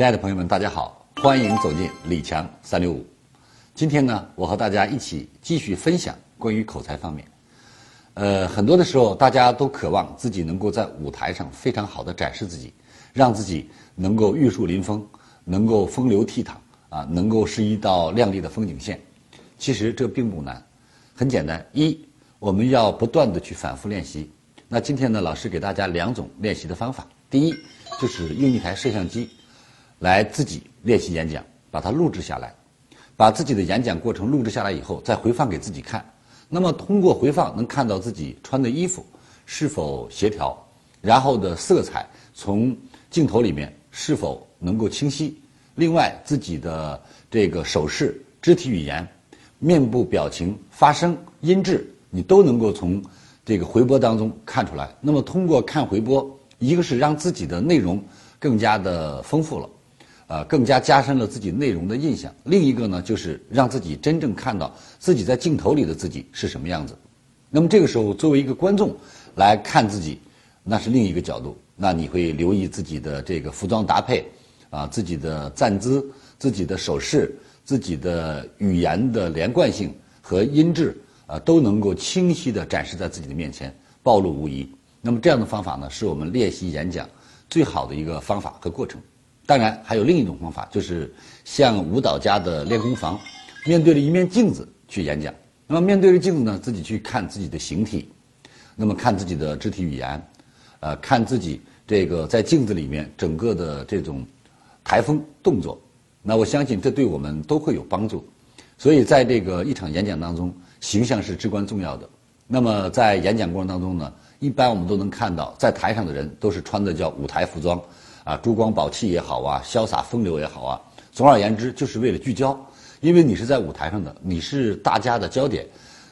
亲爱的朋友们，大家好，欢迎走进李强三六五。今天呢，我和大家一起继续分享关于口才方面。呃，很多的时候，大家都渴望自己能够在舞台上非常好的展示自己，让自己能够玉树临风，能够风流倜傥啊，能够是一道亮丽的风景线。其实这并不难，很简单。一，我们要不断的去反复练习。那今天呢，老师给大家两种练习的方法。第一，就是用一台摄像机。来自己练习演讲，把它录制下来，把自己的演讲过程录制下来以后，再回放给自己看。那么通过回放能看到自己穿的衣服是否协调，然后的色彩从镜头里面是否能够清晰。另外，自己的这个手势、肢体语言、面部表情、发声、音质，你都能够从这个回播当中看出来。那么通过看回播，一个是让自己的内容更加的丰富了。啊，更加加深了自己内容的印象。另一个呢，就是让自己真正看到自己在镜头里的自己是什么样子。那么这个时候，作为一个观众来看自己，那是另一个角度。那你会留意自己的这个服装搭配，啊，自己的站姿、自己的手势、自己的语言的连贯性和音质，啊，都能够清晰地展示在自己的面前，暴露无遗。那么这样的方法呢，是我们练习演讲最好的一个方法和过程。当然，还有另一种方法，就是像舞蹈家的练功房，面对着一面镜子去演讲。那么面对着镜子呢，自己去看自己的形体，那么看自己的肢体语言，呃，看自己这个在镜子里面整个的这种台风动作。那我相信这对我们都会有帮助。所以在这个一场演讲当中，形象是至关重要的。那么在演讲过程当中呢，一般我们都能看到，在台上的人都是穿的叫舞台服装。啊，珠光宝气也好啊，潇洒风流也好啊，总而言之，就是为了聚焦，因为你是在舞台上的，你是大家的焦点，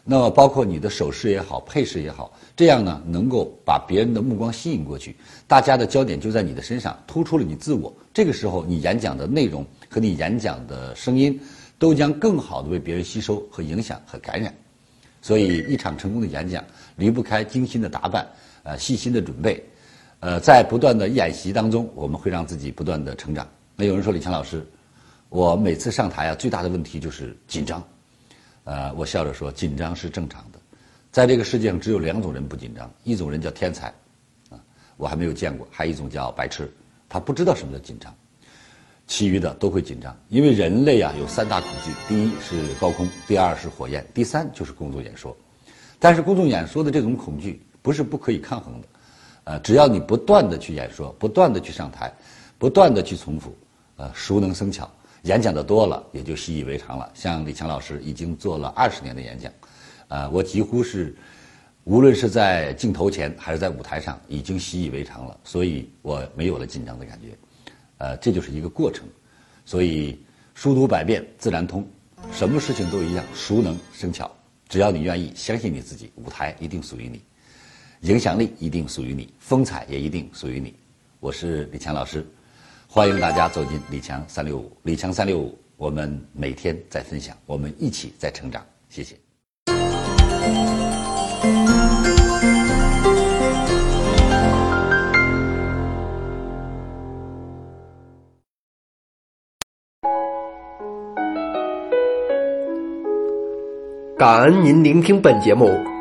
那么包括你的手势也好，配饰也好，这样呢，能够把别人的目光吸引过去，大家的焦点就在你的身上，突出了你自我，这个时候你演讲的内容和你演讲的声音，都将更好的为别人吸收和影响和感染，所以一场成功的演讲离不开精心的打扮，呃，细心的准备。呃，在不断的演习当中，我们会让自己不断的成长。那有人说李强老师，我每次上台啊，最大的问题就是紧张。呃，我笑着说，紧张是正常的。在这个世界上，只有两种人不紧张，一种人叫天才，啊，我还没有见过；还有一种叫白痴，他不知道什么叫紧张。其余的都会紧张，因为人类啊有三大恐惧：第一是高空，第二是火焰，第三就是公众演说。但是公众演说的这种恐惧不是不可以抗衡的。呃，只要你不断的去演说，不断的去上台，不断的去重复，呃，熟能生巧，演讲的多了，也就习以为常了。像李强老师已经做了二十年的演讲，呃，我几乎是，无论是在镜头前还是在舞台上，已经习以为常了，所以我没有了紧张的感觉。呃，这就是一个过程，所以书读百遍自然通，什么事情都一样，熟能生巧。只要你愿意相信你自己，舞台一定属于你。影响力一定属于你，风采也一定属于你。我是李强老师，欢迎大家走进李强三六五。李强三六五，我们每天在分享，我们一起在成长。谢谢。感恩您聆听本节目。